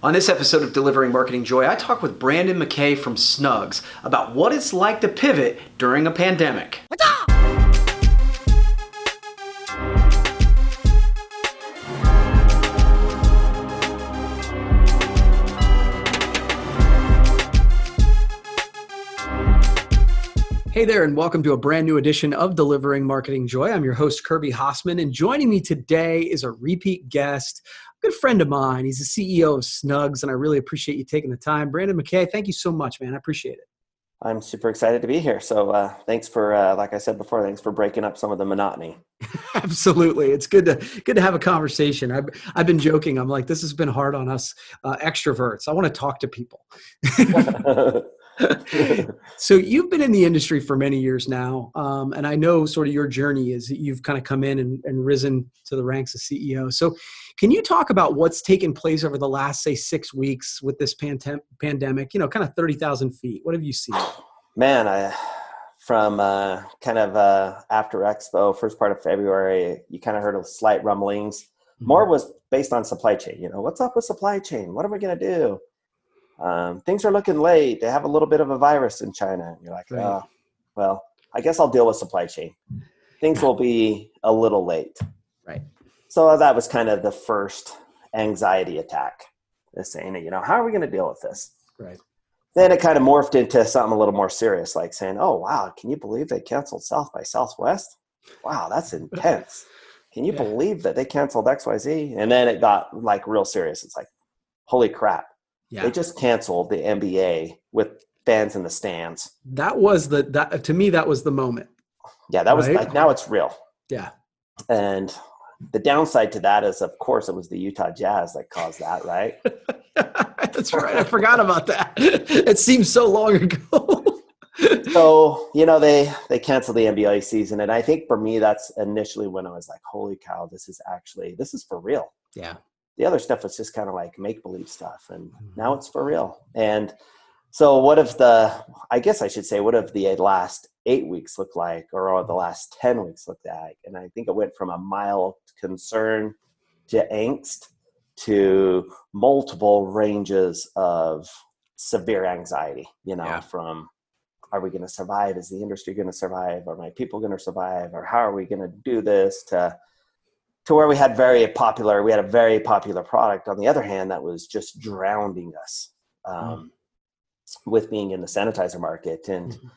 On this episode of Delivering Marketing Joy, I talk with Brandon McKay from SnugZ about what it's like to pivot during a pandemic. Hey there, and welcome to a brand new edition of Delivering Marketing Joy. I'm your host, Kirby Hasseman, and joining me today is a repeat guest, a good friend of mine. He's the CEO of SnugZ, and I really appreciate you taking the time. Brandon McKay, thank you so much, man. I appreciate it. I'm super excited to be here. So, uh, thanks for, uh, like I said before, thanks for breaking up some of the monotony. Absolutely, it's good to good to have a conversation. I've I've been joking. I'm like, this has been hard on us uh, extroverts. I want to talk to people. so you've been in the industry for many years now, um, and I know sort of your journey is that you've kind of come in and, and, risen to the ranks of CEO. So, can you talk about what's taken place over the last, say, six weeks with this pandem- pandemic? You know, kind of thirty thousand feet. What have you seen? Man, I from uh, kind of uh, after Expo, first part of February, you kind of heard of slight rumblings. Mm-hmm. More was based on supply chain. You know, what's up with supply chain? What are we going to do? Um, things are looking late. They have a little bit of a virus in China. And you're like, right. oh, well, I guess I'll deal with supply chain. Things will be a little late. Right. So that was kind of the first anxiety attack. Is saying, you know, how are we going to deal with this? Right. Then it kind of morphed into something a little more serious, like saying, "Oh wow, can you believe they canceled South by Southwest? Wow, that's intense. Can you yeah. believe that they canceled XYZ? And then it got like real serious. It's like, holy crap! Yeah. They just canceled the NBA with fans in the stands. That was the that to me that was the moment. Yeah, that was like now it's real. Yeah. And the downside to that is of course it was the Utah Jazz that caused that, right? That's right. I forgot about that. It seems so long ago. so, you know, they they canceled the NBA season and I think for me that's initially when I was like, "Holy cow, this is actually this is for real." Yeah the other stuff was just kind of like make believe stuff and mm-hmm. now it's for real. And so what if the i guess i should say what if the last eight weeks looked like or the last 10 weeks looked like? And i think it went from a mild concern to angst to multiple ranges of severe anxiety you know yeah. from are we going to survive? Is the industry going to survive? Are my people going to survive? Or how are we going to do this to to where we had very popular we had a very popular product on the other hand that was just drowning us um, mm. with being in the sanitizer market and mm.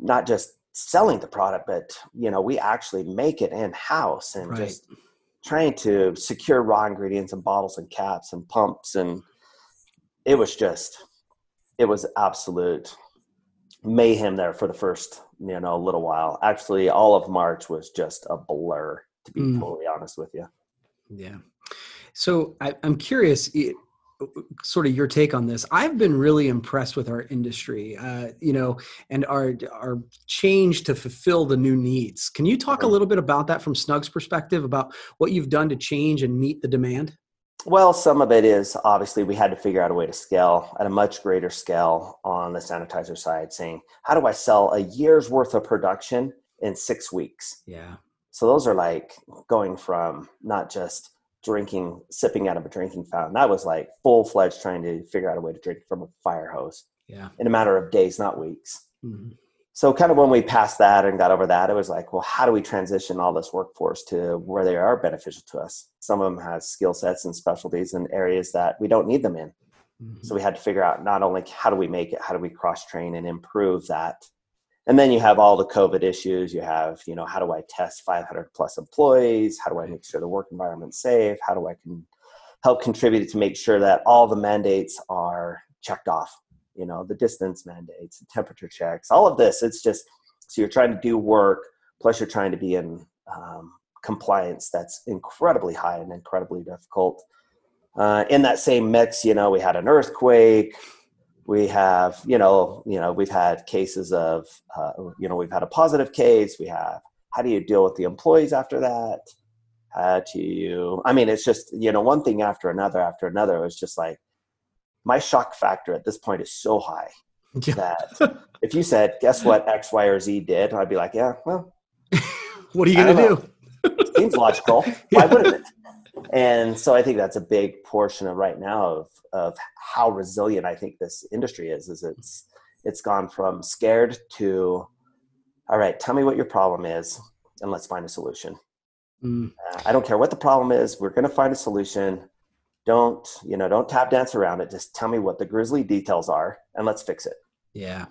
not just selling the product but you know we actually make it in house and right. just trying to secure raw ingredients and bottles and caps and pumps and it was just it was absolute mayhem there for the first you know little while actually all of march was just a blur to be mm. totally honest with you. Yeah. So I, am curious, it, sort of your take on this. I've been really impressed with our industry, uh, you know, and our our change to fulfill the new needs. Can you talk a little bit about that from Snug's perspective about what you've done to change and meet the demand? Well, some of it is obviously we had to figure out a way to scale at a much greater scale on the sanitizer side, saying, how do I sell a year's worth of production in six weeks? Yeah. So those are like going from not just drinking, sipping out of a drinking fountain. That was like full fledged trying to figure out a way to drink from a fire hose. Yeah. In a matter of days, not weeks. Mm-hmm. So kind of when we passed that and got over that, it was like, well, how do we transition all this workforce to where they are beneficial to us? Some of them has skill sets and specialties in areas that we don't need them in. Mm-hmm. So we had to figure out not only how do we make it, how do we cross train and improve that and then you have all the covid issues. You have you know how do i test 500 plus employees? How do i make sure the work environment's safe? How do i can help contribute to make sure that all the mandates are checked off? You know the distance mandates the temperature checks all of this. It's just so you're trying to do work plus you're trying to be in um, compliance that's incredibly high and incredibly difficult. Uh, in that same mix you know we had an earthquake we have you know you know we've had cases of uh, you know we've had a positive case. We have how do you deal with the employees after that? How do you i mean it's just you know one thing after another after another it's just like my shock factor at this point is so high yeah. that if you said guess what x y or z did? I'd be like yeah well what are you gonna do? Seems logical. Why wouldn't it and so I think that's a big portion of right now of of how resilient I think this industry is. Is it's it's gone from scared to, all right, tell me what your problem is, and let's find a solution. Mm. Uh, I don't care what the problem is. We're going to find a solution. Don't you know? Don't tap dance around it. Just tell me what the grisly details are, and let's fix it. Yeah,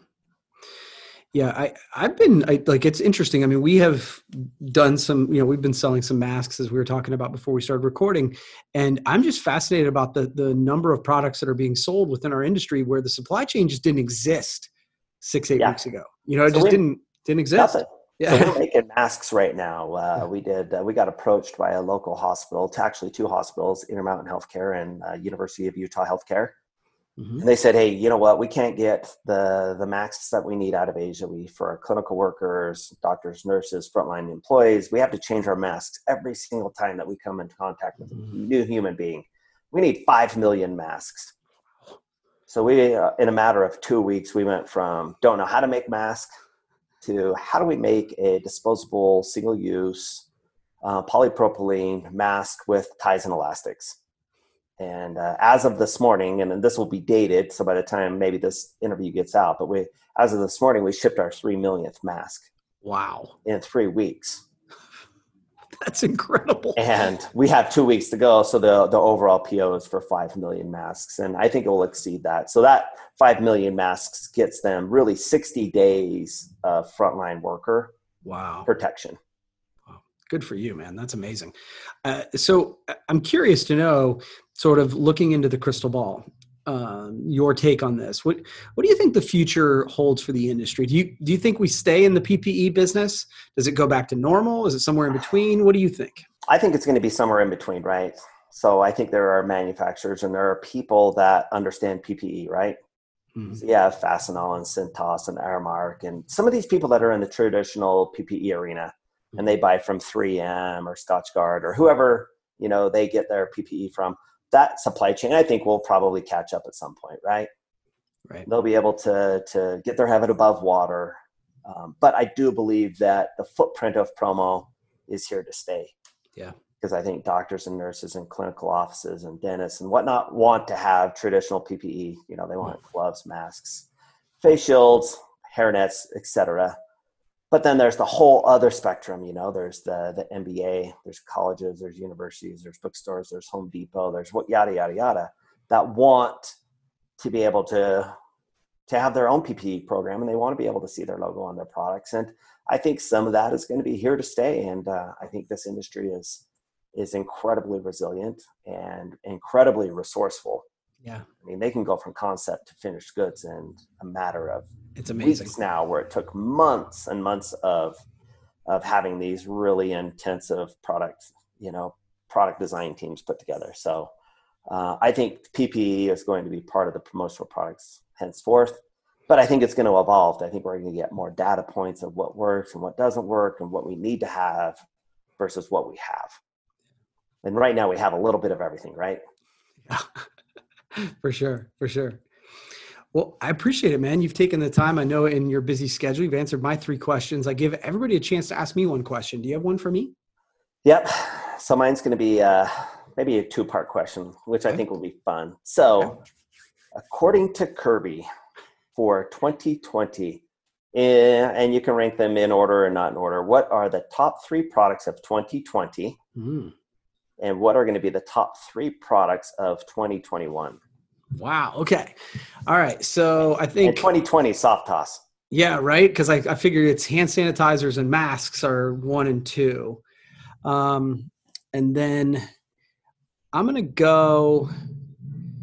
yeah, I I've been I, like it's interesting. I mean, we have done some, you know, we've been selling some masks as we were talking about before we started recording, and I'm just fascinated about the the number of products that are being sold within our industry where the supply chain just didn't exist six eight yeah. weeks ago. You know, it so just didn't didn't exist. Nothing. Yeah. So we're making masks right now. Uh, yeah. We did. Uh, we got approached by a local hospital, to actually two hospitals, Intermountain Healthcare and uh, University of Utah Healthcare Mm-hmm. And they said, "Hey, you know what? We can't get the the masks that we need out of Asia. We for our clinical workers, doctors, nurses, frontline employees, we have to change our masks every single time that we come into contact with mm-hmm. a new human being. We need five million masks." So we, uh, in a matter of two weeks, we went from don't know how to make masks to how do we make a disposable, single-use uh, polypropylene mask with ties and elastics and uh, as of this morning, and this will be dated, so by the time maybe this interview gets out, but we, as of this morning, we shipped our three millionth mask. Wow! In three weeks. That's incredible. And we have two weeks to go, so the the overall PO is for five million masks, and I think it will exceed that. So that five million masks gets them really sixty days of frontline worker wow protection good for you man. That's amazing. Uh, so uh, i'm curious to know sort of looking into the crystal ball um, your take on this what what do you think the future holds for the industry? Do you do you think we stay in the ppe business? Does it go back to normal? Is it somewhere in between? What do you think? I think it's going to be somewhere in between right? So i think there are manufacturers and there are people that understand ppe right? Mm-hmm. so yeah fastenal and cintas and aramark and some of these people that are in the traditional ppe arena and they buy from 3M or Scotchgard or whoever you know they get their PPE from. That supply chain, I think, will probably catch up at some point, right? Right. They'll be able to to get their head above water, um, but I do believe that the footprint of promo is here to stay. Yeah. Because I think doctors and nurses and clinical offices and dentists and whatnot want to have traditional PPE. You know, they want gloves, masks, face shields, hair nets, etc but then there's the whole other spectrum you know there's the the nba there's colleges there's universities there's bookstores there's home depot there's what yada yada yada that want to be able to to have their own ppe program and they want to be able to see their logo on their products. And i think some of that is going to be here to stay. And uh, i think this industry is is incredibly resilient and incredibly resourceful yeah. I mean they can go from concept to finished goods in a matter of it's amazing. weeks now where it took months and months of of having these really intensive product you know product design teams put together. So uh, i think ppe is going to be part of the promotional products henceforth but i think it's going to evolve. I think we're going to get more data points of what works and what doesn't work and what we need to have versus what we have. And right now we have a little bit of everything right for sure for sure well, I appreciate it, man. You've taken the time. I know in your busy schedule, you've answered my three questions. I give everybody a chance to ask me one question. Do you have one for me? Yep. So mine's going to be uh, maybe a two part question, which okay. I think will be fun. So, okay. according to Kirby, for 2020, eh, and you can rank them in order or not in order, what are the top three products of 2020? Mm. And what are going to be the top three products of 2021? Wow. Okay. All right. So I think 2020 soft toss. Yeah, right. Because I, I figure it's hand sanitizers and masks are one and two. Um, and then I'm going to go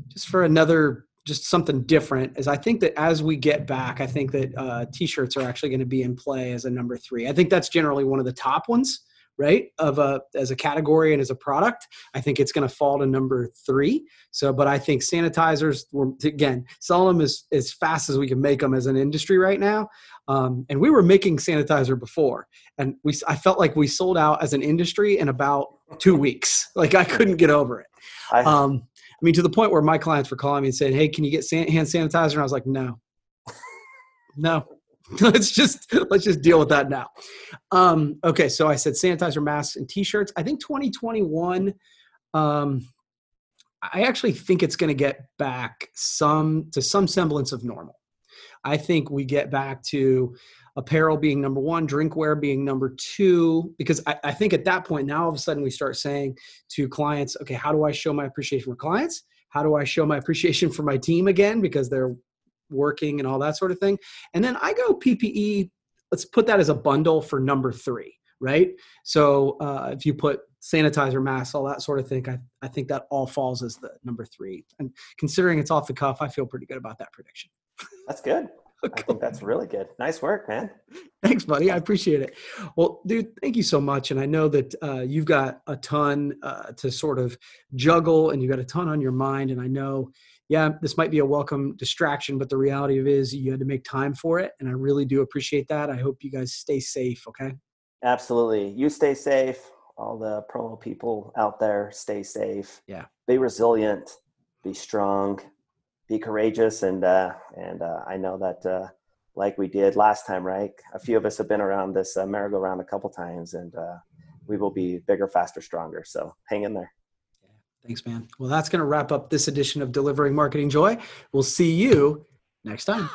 just for another, just something different. Is I think that as we get back, I think that uh, t shirts are actually going to be in play as a number three. I think that's generally one of the top ones right of a as a category and as a product i think it's going to fall to number three. So but i think sanitizers were again sell them as, as fast as we can make them as an industry right now. Um, and we were making sanitizer before and we i felt like we sold out as an industry in about two weeks. Like i couldn't get over it. Um, i mean to the point where my clients were calling me and saying hey can you get san- hand sanitizer? And i was like no. No let's just let's just deal with that now. Um, okay, so I said sanitizer masks and t-shirts. I think 2021 um, I actually think it's going to get back some to some semblance of normal. I think we get back to apparel being number one, drinkware being number two, because I, I, think at that point, now all of a sudden we start saying to clients, okay, how do I show my appreciation for clients? How do I show my appreciation for my team again because they're working and all that sort of thing? And then I go PPE, let's put that as a bundle for number three, right? So uh, if you put sanitizer, masks, all that sort of thing, I, I think that all falls as the number three. And considering it's off the cuff, I feel pretty good about that prediction. That's good. I think that's really good. Nice work, man. Thanks, buddy. I appreciate it. Well, dude, thank you so much. And I know that uh, you've got a ton uh, to sort of juggle and you've got a ton on your mind. And I know, yeah, this might be a welcome distraction, but the reality of it is you had to make time for it. And I really do appreciate that. I hope you guys stay safe. Okay. Absolutely. You stay safe. All the promo people out there, stay safe. Yeah. Be resilient. Be strong be courageous and uh, and uh, I know that uh, like we did last time, right? A few of us have been around this uh, merry-go-round a couple times, and uh, we will be bigger, faster, stronger. So hang in there. Thanks, man. Well, that's going to wrap up this edition of Delivering Marketing Joy. We'll see you next time.